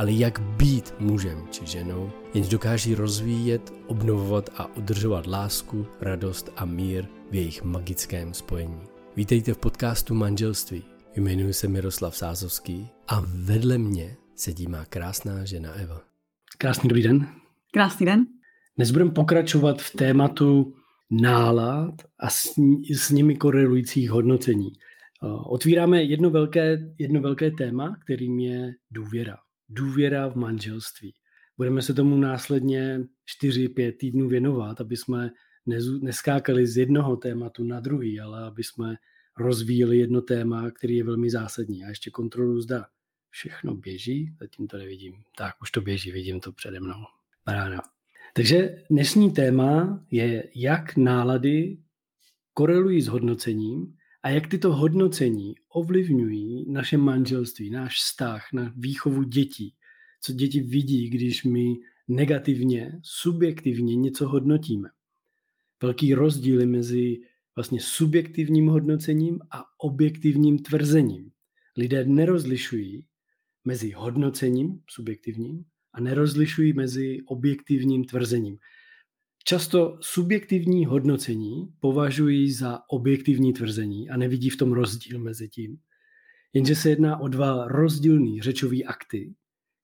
ale jak být mužem či ženou, jenž dokáží rozvíjet, obnovovat a udržovat lásku, radost a mír v jejich magickém spojení. Vítejte v podcastu Manželství. Jmenuji se Miroslav Sázovský a vedle mě sedí má krásná žena Eva. Krásný dobrý den. Krásný den. Dnes budeme pokračovat v tématu nálad a s, s nimi korelujících hodnocení. Otvíráme jedno velké, jedno velké téma, kterým je důvěra. Důvěra v manželství. Budeme se tomu následně 4-5 týdnů věnovat, aby jsme neskákali z jednoho tématu na druhý, ale aby jsme rozvíjeli jedno téma, který je velmi zásadní. A ještě kontrolu zda všechno běží, zatím to nevidím. Tak, už to běží, vidím to přede mnou. Paráda. Takže dnešní téma je, jak nálady korelují s hodnocením a jak tyto hodnocení ovlivňují naše manželství, náš vztah, na výchovu dětí. Co děti vidí, když my negativně, subjektivně něco hodnotíme. Velký rozdíly mezi vlastně subjektivním hodnocením a objektivním tvrzením. Lidé nerozlišují mezi hodnocením subjektivním a nerozlišují mezi objektivním tvrzením. Často subjektivní hodnocení považují za objektivní tvrzení a nevidí v tom rozdíl mezi tím. Jenže se jedná o dva rozdílný řečový akty,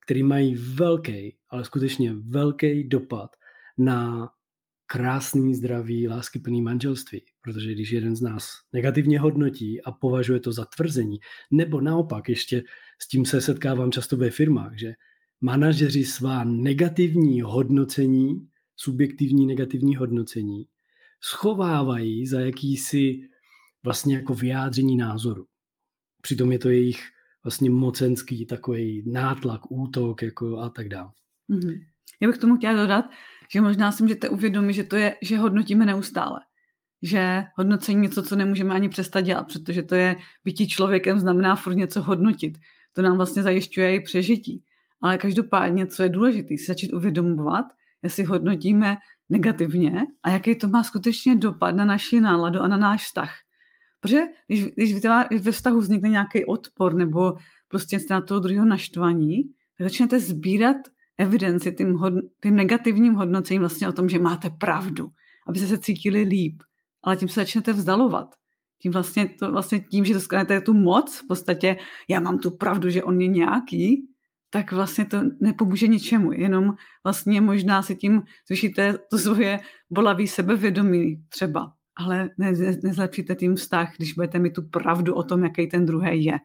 které mají velký, ale skutečně velký dopad na krásný, zdravý, láskyplný manželství. Protože když jeden z nás negativně hodnotí a považuje to za tvrzení, nebo naopak ještě s tím se setkávám často ve firmách, že manažeři svá negativní hodnocení, subjektivní negativní hodnocení, schovávají za jakýsi vlastně jako vyjádření názoru. Přitom je to jejich vlastně mocenský takový nátlak, útok jako a tak dále. Mm-hmm. Já bych tomu chtěla dodat, že možná si můžete uvědomit, že to je, že hodnotíme neustále. Že hodnocení něco, co nemůžeme ani přestat dělat, protože to je bytí člověkem, znamená furt něco hodnotit. To nám vlastně zajišťuje i přežití. Ale každopádně, co je důležité, si začít uvědomovat, jestli hodnotíme negativně a jaký to má skutečně dopad na naši náladu a na náš vztah. Protože když, když ve vztahu vznikne nějaký odpor nebo prostě jste na toho druhého naštvaní, tak začnete sbírat evidenci tím, hod, tím negativním hodnocením vlastně o tom, že máte pravdu, aby se cítili líp. Ale tím se začnete vzdalovat. Tím vlastně, to, vlastně tím, že dostanete tu moc, v podstatě já mám tu pravdu, že on je nějaký, tak vlastně to nepomůže ničemu. Jenom vlastně možná si tím zvýšíte to svoje bolavý sebevědomí třeba. Ale ne, nezlepšíte tím vztah, když budete mít tu pravdu o tom, jaký ten druhý je.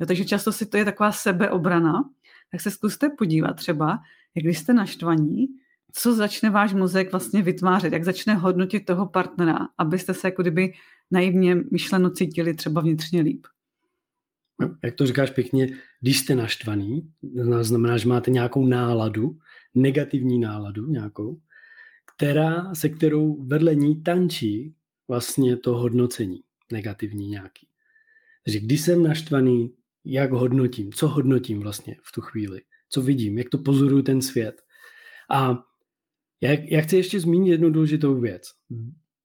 Jo, takže často si to je taková sebeobrana, tak se zkuste podívat třeba, jak když jste naštvaní, co začne váš mozek vlastně vytvářet, jak začne hodnotit toho partnera, abyste se jako kdyby naivně myšleno cítili třeba vnitřně líp. Jak to říkáš pěkně, když jste naštvaný, znamená, že máte nějakou náladu, negativní náladu nějakou, která, se kterou vedle ní tančí vlastně to hodnocení negativní nějaký. Takže když jsem naštvaný, jak hodnotím, co hodnotím vlastně v tu chvíli, co vidím, jak to pozoruju ten svět. A já, já chci ještě zmínit jednu důležitou věc.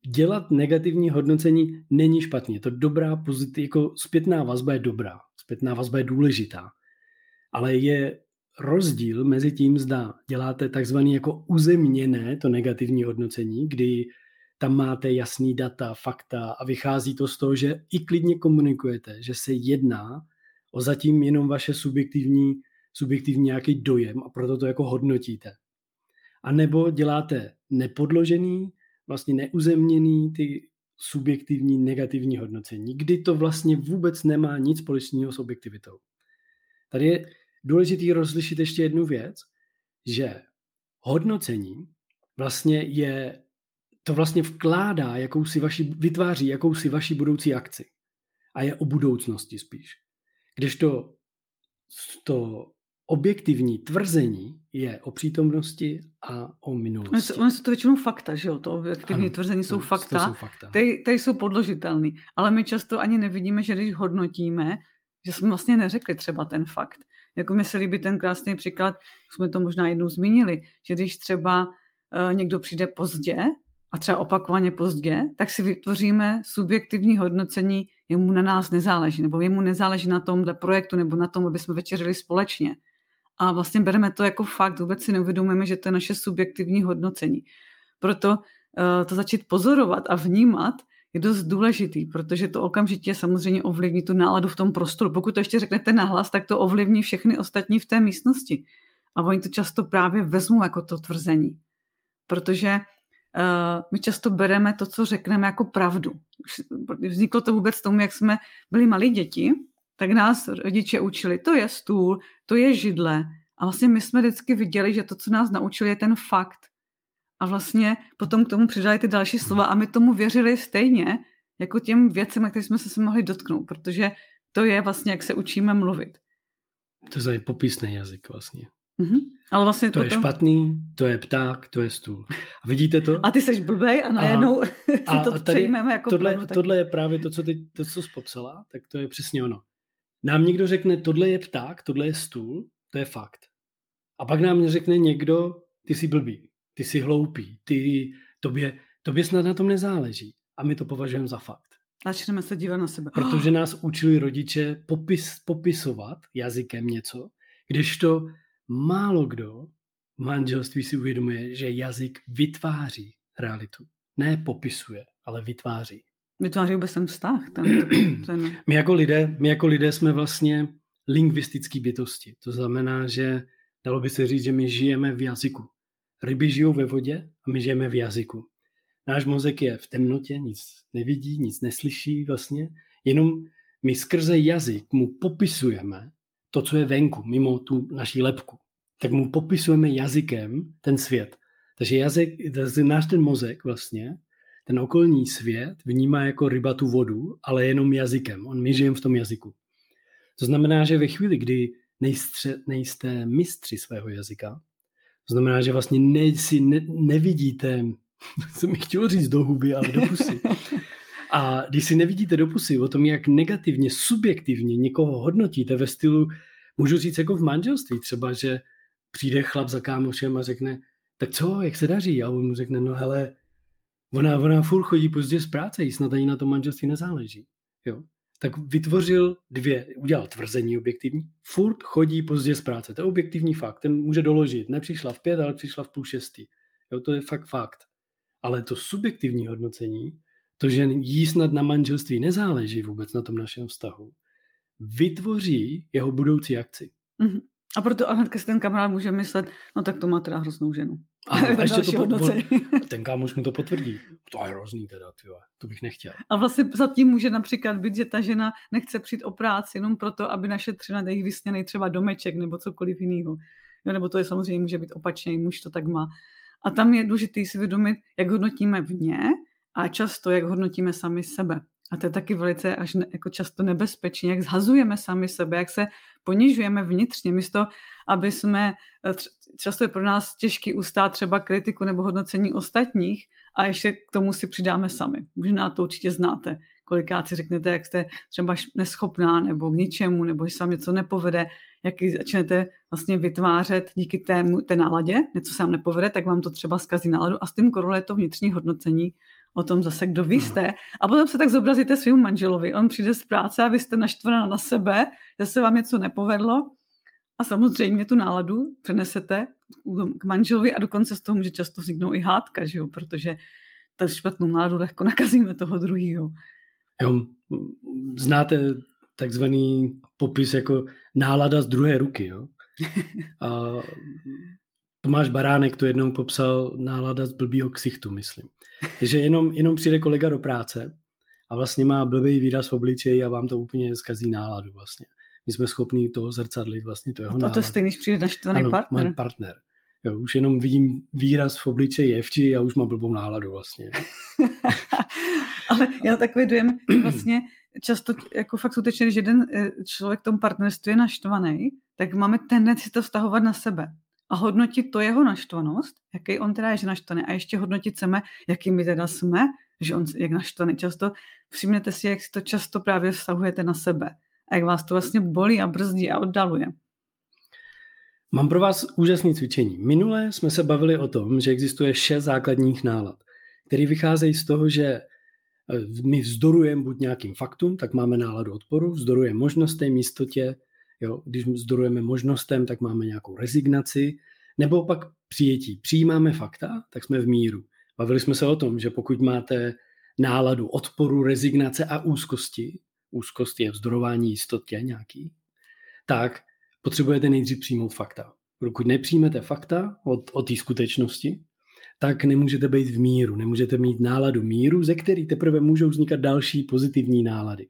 Dělat negativní hodnocení není špatně. To dobrá pozitiv, jako zpětná vazba je dobrá. Zpětná vazba je důležitá. Ale je rozdíl mezi tím, zda děláte takzvané jako uzemněné to negativní hodnocení, kdy tam máte jasný data, fakta a vychází to z toho, že i klidně komunikujete, že se jedná o zatím jenom vaše subjektivní, subjektivní nějaký dojem a proto to jako hodnotíte. A nebo děláte nepodložený, vlastně neuzemněný ty subjektivní negativní hodnocení, kdy to vlastně vůbec nemá nic společného s objektivitou. Tady je důležité rozlišit ještě jednu věc, že hodnocení vlastně je, to vlastně vkládá jakousi vaši, vytváří jakousi vaši budoucí akci. A je o budoucnosti spíš. Kdežto to objektivní tvrzení je o přítomnosti a o minulosti. Ono jsou to většinou fakta, že jo? To objektivní ano, tvrzení jsou fakta, to jsou fakta. Ty, ty jsou podložitelný. Ale my často ani nevidíme, že když hodnotíme, že jsme vlastně neřekli třeba ten fakt. Jako mi se líbí ten krásný příklad, jsme to možná jednou zmínili, že když třeba uh, někdo přijde pozdě, a třeba opakovaně pozdě, tak si vytvoříme subjektivní hodnocení, jemu na nás nezáleží, nebo jemu nezáleží na tomhle projektu, nebo na tom, aby jsme večeřili společně. A vlastně bereme to jako fakt, vůbec si neuvědomujeme, že to je naše subjektivní hodnocení. Proto uh, to začít pozorovat a vnímat je dost důležitý, protože to okamžitě samozřejmě ovlivní tu náladu v tom prostoru. Pokud to ještě řeknete nahlas, tak to ovlivní všechny ostatní v té místnosti. A oni to často právě vezmou jako to tvrzení. Protože uh, my často bereme to, co řekneme, jako pravdu. Vzniklo to vůbec tomu, jak jsme byli malí děti, tak nás rodiče učili, to je stůl, to je židle. A vlastně my jsme vždycky viděli, že to, co nás naučili, je ten fakt. A vlastně potom k tomu přidali ty další slova a my tomu věřili stejně, jako těm věcem, na které jsme se, mohli dotknout, protože to je vlastně, jak se učíme mluvit. To je popisný jazyk vlastně. Mm-hmm. Ale vlastně to potom... je špatný, to je pták, to je stůl. A vidíte to? A ty seš blbej a najednou a, a, to a tady jako tohle, tak... tohle je právě to, co, teď, to, co jsi popsala, tak to je přesně ono. Nám někdo řekne, tohle je pták, tohle je stůl, to je fakt. A pak nám řekne někdo, ty jsi blbý, ty jsi hloupý, ty, tobě, tobě snad na tom nezáleží. A my to považujeme za fakt. Začneme se dívat na sebe. Protože nás učili rodiče popis, popisovat jazykem něco, když to málo kdo v manželství si uvědomuje, že jazyk vytváří realitu. Ne popisuje, ale vytváří. Vytváří vůbec ten vztah. Ten, ten... my, jako lidé, my jako lidé jsme vlastně lingvistický bytosti. To znamená, že dalo by se říct, že my žijeme v jazyku. Ryby žijou ve vodě a my žijeme v jazyku. Náš mozek je v temnotě, nic nevidí, nic neslyší vlastně, jenom my skrze jazyk mu popisujeme to, co je venku, mimo tu naší lepku. Tak mu popisujeme jazykem ten svět. Takže jazyk, náš ten mozek vlastně, ten okolní svět vnímá jako ryba tu vodu, ale jenom jazykem. On my žijeme v tom jazyku. To znamená, že ve chvíli, kdy nejste, nejste mistři svého jazyka, to znamená, že vlastně ne, si ne, nevidíte, co mi chtělo říct do huby, ale do pusy. A když si nevidíte do pusy o tom, jak negativně, subjektivně někoho hodnotíte ve stylu, můžu říct jako v manželství třeba, že přijde chlap za kámošem a řekne, tak co, jak se daří? A on mu řekne, no hele, ona, ona furt chodí pozdě z práce, jí snad ani na tom manželství nezáleží. Jo? Tak vytvořil dvě, udělal tvrzení objektivní, furt chodí pozdě z práce. To je objektivní fakt, ten může doložit. Nepřišla v pět, ale přišla v půl šestý. Jo, to je fakt fakt. Ale to subjektivní hodnocení, to, že jí snad na manželství nezáleží vůbec na tom našem vztahu, vytvoří jeho budoucí akci. Mm-hmm. A proto a hnedka si ten kamarád může myslet, no tak to má teda hroznou ženu. A, a ještě to po, ten kámoš mu to potvrdí. To je hrozný teda, tyjo, to bych nechtěl. A vlastně zatím může například být, že ta žena nechce přijít o práci jenom proto, aby naše tři na jejich vysněný třeba domeček nebo cokoliv jiného. Jo, nebo to je samozřejmě může být opačně, muž to tak má. A tam je důležité si vědomit, jak hodnotíme vně a často, jak hodnotíme sami sebe. A to je taky velice až ne, jako často nebezpečné, jak zhazujeme sami sebe, jak se ponižujeme vnitřně, místo, aby jsme, eh, často je pro nás těžký ustát třeba kritiku nebo hodnocení ostatních a ještě k tomu si přidáme sami. Možná to určitě znáte. Kolikrát si řeknete, jak jste třeba neschopná nebo k ničemu, nebo že se vám něco nepovede, jak začnete vlastně vytvářet díky té, té náladě, něco se vám nepovede, tak vám to třeba zkazí náladu a s tím koroluje to vnitřní hodnocení o tom zase, kdo vy jste. A potom se tak zobrazíte svým manželovi. On přijde z práce a vy jste naštvaná na sebe, že se vám něco nepovedlo a samozřejmě tu náladu přenesete k manželovi a dokonce z toho může často vzniknout i hádka, že jo? protože ta špatnou náladu lehko nakazíme toho druhého. Jo, znáte takzvaný popis jako nálada z druhé ruky. Jo? A Tomáš Baránek to jednou popsal nálada z blbýho ksichtu, myslím. že jenom, jenom přijde kolega do práce a vlastně má blbý výraz v obličeji a vám to úplně zkazí náladu vlastně. My jsme schopni toho zrcadlit vlastně to jeho náladu. A to stejně, když přijde naštvaný ano, partner. partner. Jo, už jenom vidím výraz v obličeji Jevči a už mám blbou náladu vlastně. Ale já tak dojem, vlastně často jako fakt skutečně, když jeden eh, člověk v tom partnerství je naštvaný, tak máme tendenci to vztahovat na sebe a hodnotit to jeho naštvanost, jaký on teda je, že naštvaný, a ještě hodnotit sebe, jaký my teda jsme, že on jak naštvaný. Často všimnete si, jak si to často právě vztahujete na sebe a jak vás to vlastně bolí a brzdí a oddaluje. Mám pro vás úžasné cvičení. Minule jsme se bavili o tom, že existuje šest základních nálad, které vycházejí z toho, že eh, my vzdorujeme buď nějakým faktům, tak máme náladu odporu, vzdorujeme možnostem, jistotě, jo? když vzdorujeme možnostem, tak máme nějakou rezignaci, nebo pak přijetí. Přijímáme fakta, tak jsme v míru. Bavili jsme se o tom, že pokud máte náladu odporu, rezignace a úzkosti, úzkost je vzdorování jistotě nějaký, tak potřebujete nejdřív přijmout fakta. Pokud nepřijmete fakta od, od té skutečnosti, tak nemůžete být v míru, nemůžete mít náladu míru, ze který teprve můžou vznikat další pozitivní nálady.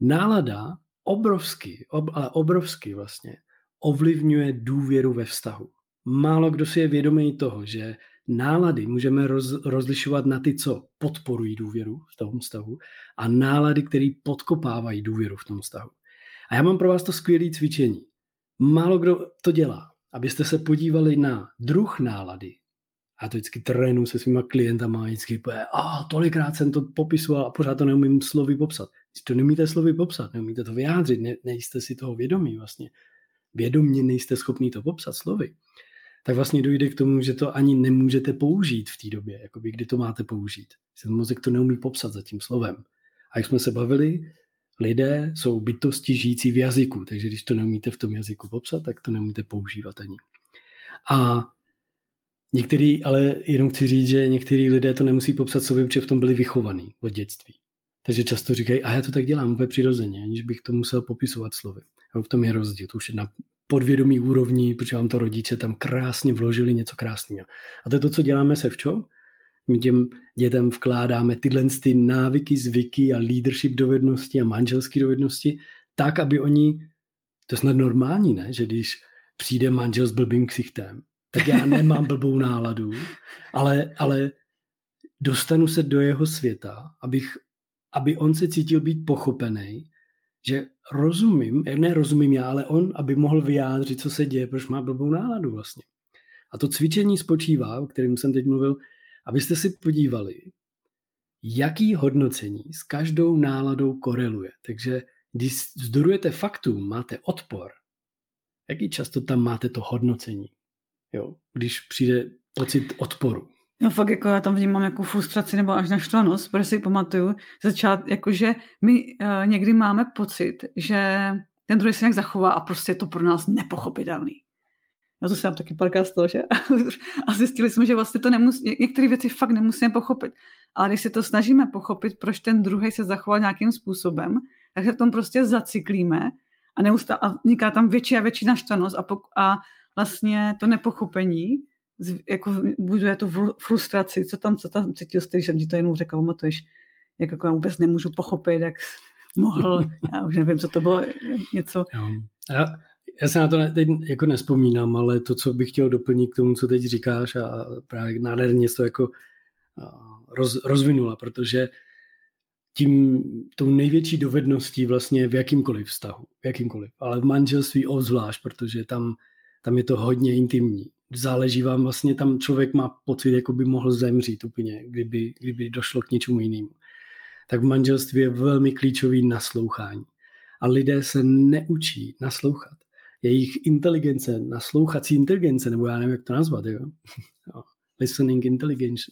Nálada obrovsky, ob, ale obrovsky vlastně ovlivňuje důvěru ve vztahu. Málo kdo si je vědomý toho, že nálady můžeme roz, rozlišovat na ty, co podporují důvěru v tom vztahu a nálady, které podkopávají důvěru v tom vztahu. A já mám pro vás to skvělé cvičení. Málo kdo to dělá. Abyste se podívali na druh nálady, a to vždycky trénu se svýma klientama a vždycky a tolikrát jsem to popisoval a pořád to neumím slovy popsat. To neumíte slovy popsat, neumíte to vyjádřit, ne, nejste si toho vědomí vlastně. Vědomně nejste schopni to popsat slovy. Tak vlastně dojde k tomu, že to ani nemůžete použít v té době, jakoby kdy to máte použít. Ten mozek to neumí popsat za tím slovem. A jak jsme se bavili, lidé jsou bytosti žijící v jazyku, takže když to neumíte v tom jazyku popsat, tak to neumíte používat ani. A některý, ale jenom chci říct, že některý lidé to nemusí popsat sobě, protože v tom byli vychovaní od dětství. Takže často říkají, a já to tak dělám úplně přirozeně, aniž bych to musel popisovat slovy. A v tom je rozdíl, to už je na podvědomí úrovni, protože vám to rodiče tam krásně vložili něco krásného. A to je to, co děláme se včo. My těm dětem vkládáme tyhle ty návyky, zvyky a leadership dovednosti a manželské dovednosti tak, aby oni, to je snad normální, ne? že když přijde manžel s blbým ksichtem, tak já nemám blbou náladu, ale, ale dostanu se do jeho světa, abych, aby on se cítil být pochopený, že rozumím, ne rozumím já, ale on, aby mohl vyjádřit, co se děje, proč má blbou náladu vlastně. A to cvičení spočívá, o kterém jsem teď mluvil, abyste si podívali, jaký hodnocení s každou náladou koreluje. Takže když vzdorujete faktům, máte odpor, jaký často tam máte to hodnocení, jo? když přijde pocit odporu. No fakt jako já tam vnímám jako frustraci nebo až naštvanost, protože si pamatuju začát, jakože my uh, někdy máme pocit, že ten druhý se nějak zachová a prostě je to pro nás nepochopitelný. Já to jsem taky párkrát stalo, že? A zjistili jsme, že vlastně to nemusí, některé věci fakt nemusíme pochopit. Ale když se to snažíme pochopit, proč ten druhý se zachoval nějakým způsobem, tak se v tom prostě zacyklíme a, neustále, a vzniká tam větší a větší naštvanost a, pok- a vlastně to nepochopení jako buduje tu frustraci, co tam, co tam cítil jste, že ti to jenom řekl, pamatuješ, jak jako já vůbec nemůžu pochopit, jak mohl, já už nevím, co to bylo, něco. Jo. Já, já se na to teď jako nespomínám, ale to, co bych chtěl doplnit k tomu, co teď říkáš a právě nádherně to jako roz, rozvinula, protože tím tou největší dovedností vlastně v jakýmkoliv vztahu, v jakýmkoliv, ale v manželství obzvlášť, protože tam, tam je to hodně intimní. Záleží vám vlastně, tam člověk má pocit, jako by mohl zemřít úplně, kdyby, kdyby došlo k něčemu jinému. Tak v manželství je velmi klíčový naslouchání. A lidé se neučí naslouchat jejich inteligence, naslouchací inteligence, nebo já nevím, jak to nazvat, jo? listening intelligence.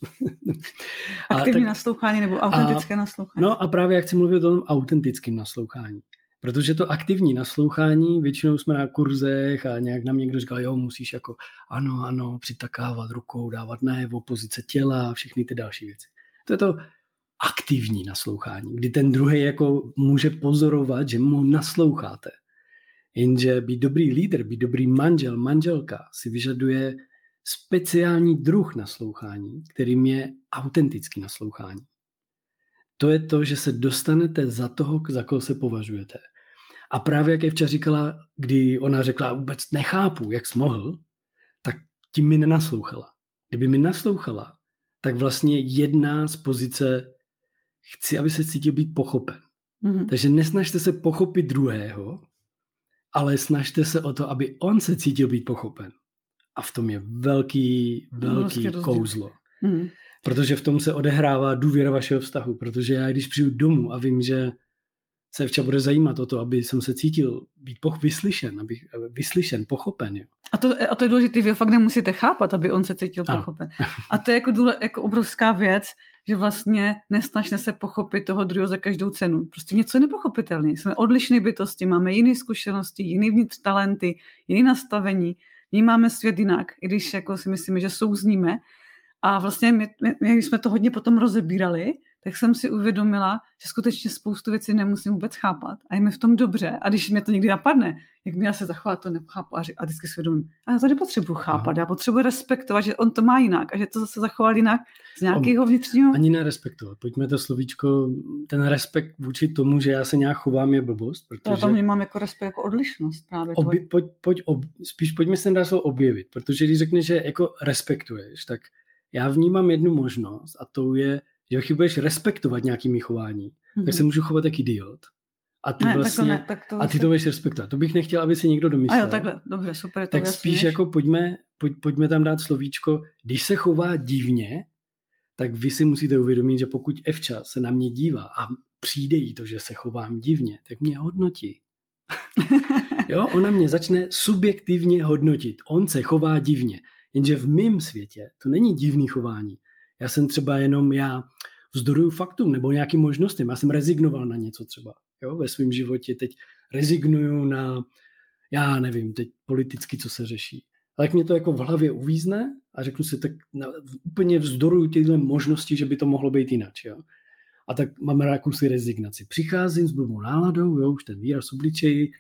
Aktivní tak, naslouchání nebo autentické a, naslouchání. No a právě jak chci mluvit o tom autentickém naslouchání. Protože to aktivní naslouchání, většinou jsme na kurzech a nějak nám někdo říkal, jo, musíš jako ano, ano, přitakávat rukou, dávat najevo, pozice těla a všechny ty další věci. To je to aktivní naslouchání, kdy ten druhý jako může pozorovat, že mu nasloucháte. Jenže být dobrý lídr, být dobrý manžel, manželka si vyžaduje speciální druh naslouchání, kterým je autentický naslouchání. To je to, že se dostanete za toho, za koho se považujete. A právě jak Evča říkala, kdy ona řekla, vůbec nechápu, jak jsi mohl, tak tím mi nenaslouchala. Kdyby mi naslouchala, tak vlastně jedná z pozice chci, aby se cítil být pochopen. Mm-hmm. Takže nesnažte se pochopit druhého, ale snažte se o to, aby on se cítil být pochopen. A v tom je velký, velký no, kouzlo. Mm-hmm. Protože v tom se odehrává důvěra vašeho vztahu. Protože já, když přijdu domů a vím, že se včas bude zajímat o to, aby jsem se cítil být poch- vyslyšen, aby, vyslyšen, pochopen. Jo. A, to, a to je důležité, vy ho fakt nemusíte chápat, aby on se cítil ano. pochopen. A to je jako, důle, jako obrovská věc, že vlastně nesnažte se pochopit toho druhého za každou cenu. Prostě něco je nepochopitelné. Jsme odlišné bytosti, máme jiné zkušenosti, jiný vnitř talenty, jiné nastavení, vnímáme svět jinak, i když jako si myslíme, že souzníme. A vlastně my, my, my jsme to hodně potom rozebírali, tak jsem si uvědomila, že skutečně spoustu věcí nemusím vůbec chápat a je mi v tom dobře. A když mě to někdy napadne, jak mi já se zachovat, to nechápu a, a vždycky si uvědomím, a já to nepotřebuji chápat, já potřebuji respektovat, že on to má jinak a že to zase zachoval jinak z nějakého vnitřního... Ani nerespektovat. Pojďme to slovíčko, ten respekt vůči tomu, že já se nějak chovám, je blbost. Protože... Já tam vnímám jako respekt, jako odlišnost právě. Obě, pojď, pojď, ob, spíš pojďme se dá slovo objevit, protože když řekneš, že jako respektuješ, tak já vnímám jednu možnost a to je, že když budeš respektovat nějakými chování, mm-hmm. tak se mhm. můžu chovat jak idiot. A ty, ne, vlastně, ne, tak to a ty to budeš respektovat. To bych nechtěl, aby si někdo domyslel. A jo, takhle, dobře, super. tak spíš než. jako pojďme, pojď, pojďme tam dát slovíčko, když se chová divně, tak vy si musíte uvědomit, že pokud Evča se na mě dívá a přijde jí to, že se chovám divně, tak mě hodnotí. jo, ona mě začne subjektivně hodnotit. On se chová divně. Jenže v mém světě to není divný chování. Já jsem třeba jenom, já vzdoruju faktům nebo nějakým možnostem. Já jsem rezignoval na něco třeba jo, ve svém životě. Teď rezignuju na, já nevím, teď politicky, co se řeší. Ale jak mě to jako v hlavě uvízne a řeknu si, tak na, úplně vzdoruju tyhle možnosti, že by to mohlo být jinak. Jo. A tak máme jakousi rezignaci. Přicházím s blbou náladou, jo, už ten výraz obličeji,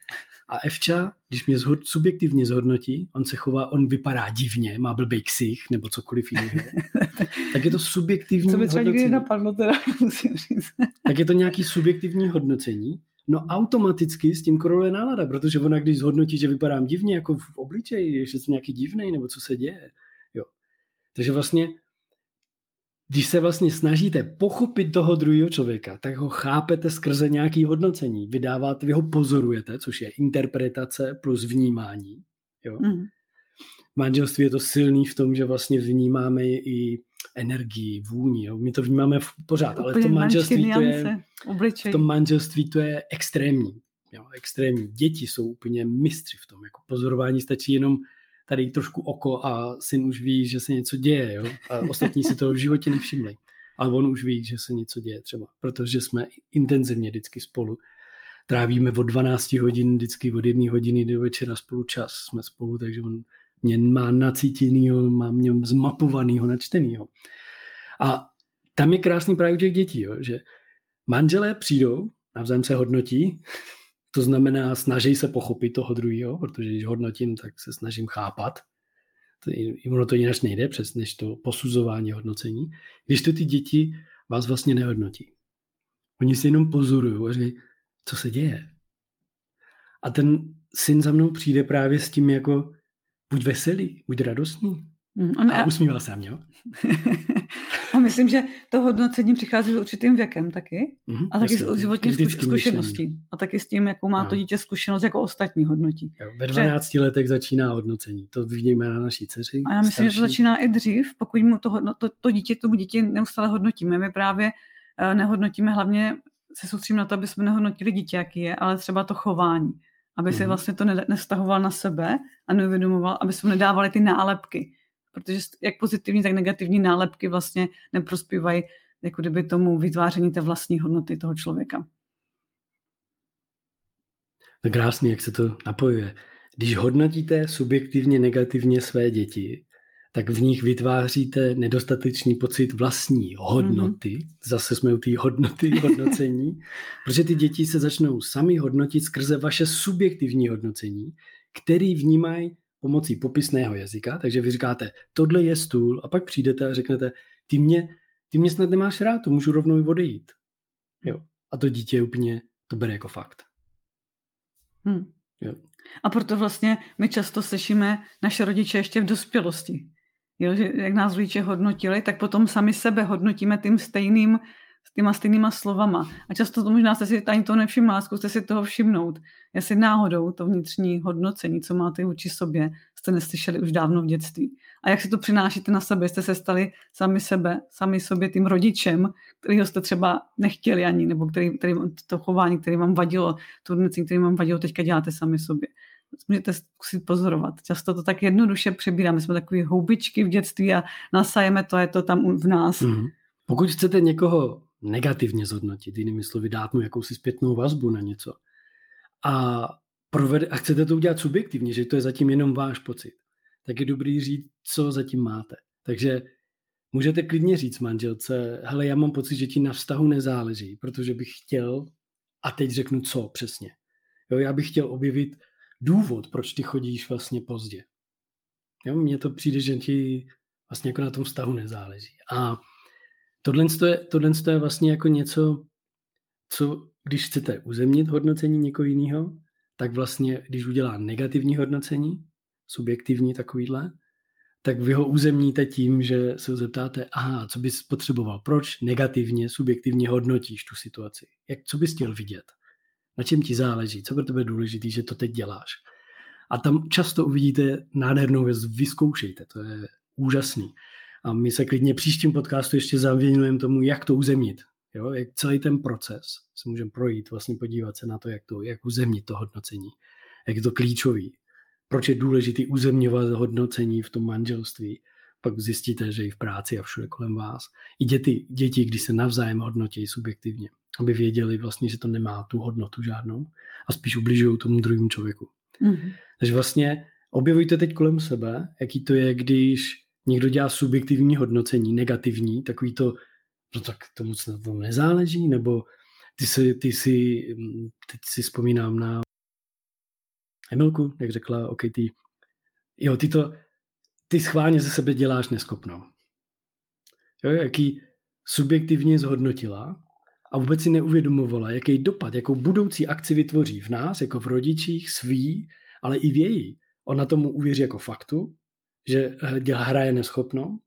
a Evča, když mě zhod, subjektivně zhodnotí, on se chová, on vypadá divně, má blbý ksich nebo cokoliv jiného, tak je to subjektivní Co by třeba nikdy napadlo, teda musím říct. tak je to nějaký subjektivní hodnocení, no automaticky s tím koroluje nálada, protože ona když zhodnotí, že vypadám divně jako v obličeji, že jsem nějaký divný nebo co se děje. Jo. Takže vlastně když se vlastně snažíte pochopit toho druhého člověka, tak ho chápete skrze nějaké hodnocení. Vydáváte, vy ho pozorujete, což je interpretace plus vnímání. Jo? Mm. V manželství je to silný v tom, že vlastně vnímáme i energii, vůni. Jo? My to vnímáme pořád, ale v tom manželství to je, v tom manželství to je extrémní. Jo? Extrémní. Děti jsou úplně mistři v tom. Jako pozorování stačí jenom tady trošku oko a syn už ví, že se něco děje, jo? a ostatní si to v životě nevšimli. Ale on už ví, že se něco děje třeba, protože jsme intenzivně vždycky spolu. Trávíme od 12 hodin, vždycky od jedné hodiny do večera spolu čas jsme spolu, takže on mě má nacítěnýho, má mě zmapovanýho, načtenýho. A tam je krásný právě u těch dětí, jo, že manželé přijdou, navzájem se hodnotí, to znamená, snaží se pochopit toho druhého, protože když hodnotím, tak se snažím chápat. To, ono to jinak nejde přes než to posuzování hodnocení. Když to ty děti vás vlastně nehodnotí. Oni si jenom pozorují a říkají, co se děje. A ten syn za mnou přijde právě s tím jako buď veselý, buď radostný. Mm, a usmíval se mě. Myslím, že to hodnocení přichází s určitým věkem taky. Mm-hmm, a taky s životní zkušeností. A taky s tím, jakou má to dítě zkušenost jako ostatní hodnotí. Jo, ve 12 že... letech začíná hodnocení. To vidíme na naší dceři. A já myslím, starší. že to začíná i dřív, pokud mu to, hodno, to, to dítě tomu dítě neustále hodnotíme. My právě uh, nehodnotíme hlavně se soustředíme na to, aby jsme nehodnotili dítě, jaký je, ale třeba to chování. Aby mm-hmm. si mhm. vlastně to nestahoval na sebe a neuvědomoval, aby jsme nedávali ty nálepky protože jak pozitivní, tak negativní nálepky vlastně neprospívají jako kdyby tomu vytváření té vlastní hodnoty toho člověka. To krásný, jak se to napojuje. Když hodnotíte subjektivně negativně své děti, tak v nich vytváříte nedostatečný pocit vlastní hodnoty. Mm-hmm. Zase jsme u té hodnoty, hodnocení. protože ty děti se začnou sami hodnotit skrze vaše subjektivní hodnocení, který vnímají pomocí popisného jazyka, takže vy říkáte, tohle je stůl a pak přijdete a řeknete, ty mě, ty mě snad nemáš rád, to můžu rovnou odejít. Jo. A to dítě úplně to bere jako fakt. Hmm. Jo. A proto vlastně my často slyšíme naše rodiče ještě v dospělosti. Jo, že jak nás rodiče hodnotili, tak potom sami sebe hodnotíme tím stejným s těma stejnýma slovama. A často to možná jste si ani to nevšimla, zkuste si toho všimnout. Jestli náhodou to vnitřní hodnocení, co máte vůči sobě, jste neslyšeli už dávno v dětství. A jak si to přinášíte na sebe, jste se stali sami sebe, sami sobě tím rodičem, kterýho jste třeba nechtěli ani, nebo který, který, to chování, které vám vadilo, to hodnocení, které vám vadilo, teďka děláte sami sobě. Můžete zkusit pozorovat. Často to tak jednoduše přebíráme. Jsme takový houbičky v dětství a nasajeme to, je to tam v nás. Mm-hmm. Pokud chcete někoho negativně zhodnotit, jinými slovy dát mu jakousi zpětnou vazbu na něco. A, provede, a chcete to udělat subjektivně, že to je zatím jenom váš pocit, tak je dobrý říct, co zatím máte. Takže můžete klidně říct manželce, hele, já mám pocit, že ti na vztahu nezáleží, protože bych chtěl, a teď řeknu co přesně. Jo, já bych chtěl objevit důvod, proč ty chodíš vlastně pozdě. Jo, mně to přijde, že ti vlastně jako na tom vztahu nezáleží. A Tohle je, tohle je vlastně jako něco, co když chcete uzemnit hodnocení někoho jiného, tak vlastně, když udělá negativní hodnocení, subjektivní takovýhle, tak vy ho uzemníte tím, že se zeptáte, aha, co bys potřeboval, proč negativně, subjektivně hodnotíš tu situaci, jak, co bys chtěl vidět, na čem ti záleží, co pro tebe je důležité, že to teď děláš. A tam často uvidíte nádhernou věc, vyzkoušejte, to je úžasný. A my se klidně příštím podcastu ještě zavěnujeme tomu, jak to uzemnit. Jo? Jak celý ten proces se můžeme projít, vlastně podívat se na to, jak, to, jak uzemnit to hodnocení. Jak je to klíčový. Proč je důležité uzemňovat hodnocení v tom manželství. Pak zjistíte, že i v práci a všude kolem vás. I děti, děti když se navzájem hodnotí subjektivně, aby věděli vlastně, že to nemá tu hodnotu žádnou a spíš ubližují tomu druhému člověku. Mm-hmm. Takže vlastně objevujte teď kolem sebe, jaký to je, když někdo dělá subjektivní hodnocení, negativní, takový to, no tak tomu se tomu nezáleží, nebo ty si, ty si, teď si vzpomínám na Emilku, jak řekla, OK, ty, jo, ty to, ty schválně ze sebe děláš neschopnou. Jo, jaký subjektivně zhodnotila a vůbec si neuvědomovala, jaký dopad, jakou budoucí akci vytvoří v nás, jako v rodičích, svý, ale i v její. Ona tomu uvěří jako faktu že hraje neschopnou.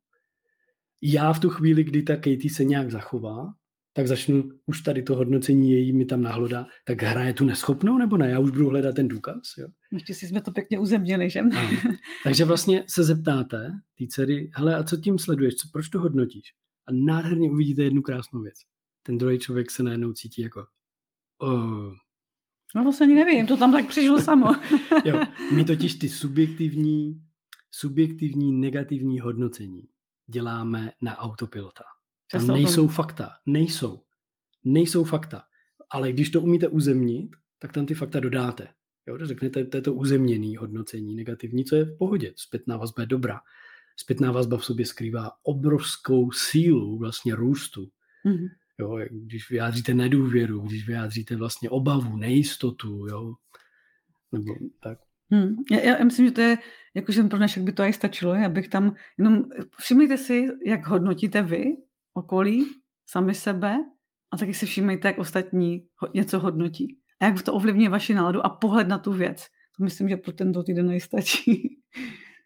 Já v tu chvíli, kdy ta Katie se nějak zachová, tak začnu už tady to hodnocení její mi tam nahlodá, tak hraje tu neschopnou nebo ne? Já už budu hledat ten důkaz. Jo? Ještě si jsme to pěkně uzemnili, že? Takže vlastně se zeptáte té dcery, hele, a co tím sleduješ? Co, proč to hodnotíš? A nádherně uvidíte jednu krásnou věc. Ten druhý člověk se najednou cítí jako oh. No to se ani nevím, to tam tak přišlo samo. jo, my totiž ty subjektivní subjektivní negativní hodnocení děláme na autopilota. Tam nejsou fakta. Nejsou. Nejsou fakta. Ale když to umíte uzemnit, tak tam ty fakta dodáte. Jo, řeknete, to je to uzemněný hodnocení negativní, co je v pohodě. Zpětná vazba je dobrá. Zpětná vazba v sobě skrývá obrovskou sílu vlastně růstu. Mm-hmm. Jo, když vyjádříte nedůvěru, když vyjádříte vlastně obavu, nejistotu, jo, nebo tak. Hmm. Já, já myslím, že to je, jakože pro dnešek by to aj stačilo, abych tam, jenom všimněte si, jak hodnotíte vy okolí, sami sebe a taky si všimněte, jak ostatní něco hodnotí. A jak to ovlivňuje vaši náladu a pohled na tu věc. To myslím, že pro tento týden nejstačí.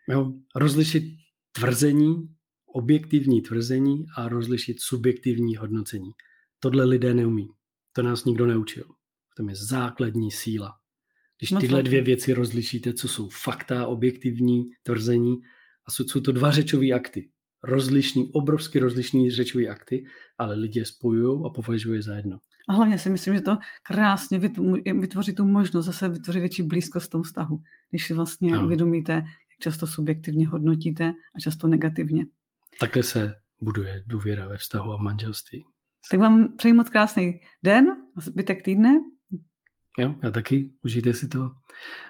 Jo, rozlišit tvrzení, objektivní tvrzení a rozlišit subjektivní hodnocení. Tohle lidé neumí. To nás nikdo neučil. V tom je základní síla. Když no tyhle dvě věci rozlišíte, co jsou fakta, objektivní tvrzení, a jsou, jsou to dva řečové akty. Rozlišný, obrovsky rozlišný řečové akty, ale lidi je spojují a považují za jedno. A hlavně si myslím, že to krásně vytvoří tu možnost zase vytvořit větší blízkost v tom vztahu. Když si vlastně ano. uvědomíte, jak často subjektivně hodnotíte a často negativně. Takhle se buduje důvěra ve vztahu a manželství. Tak vám přeji moc krásný den, zbytek týdne Jo, já taky. Užijte si to.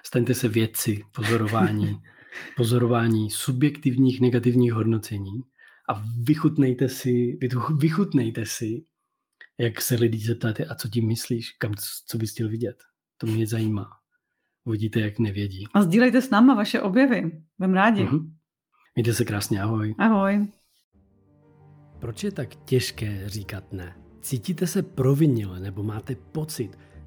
Staňte se vědci pozorování, pozorování subjektivních negativních hodnocení a vychutnejte si, vychutnejte si, jak se lidi zeptáte, a co tím myslíš, kam, co bys chtěl vidět. To mě zajímá. uvidíte, jak nevědí. A sdílejte s náma vaše objevy. Budeme rádi. Mhm. Mějte se krásně, ahoj. Ahoj. Proč je tak těžké říkat ne? Cítíte se provinile nebo máte pocit,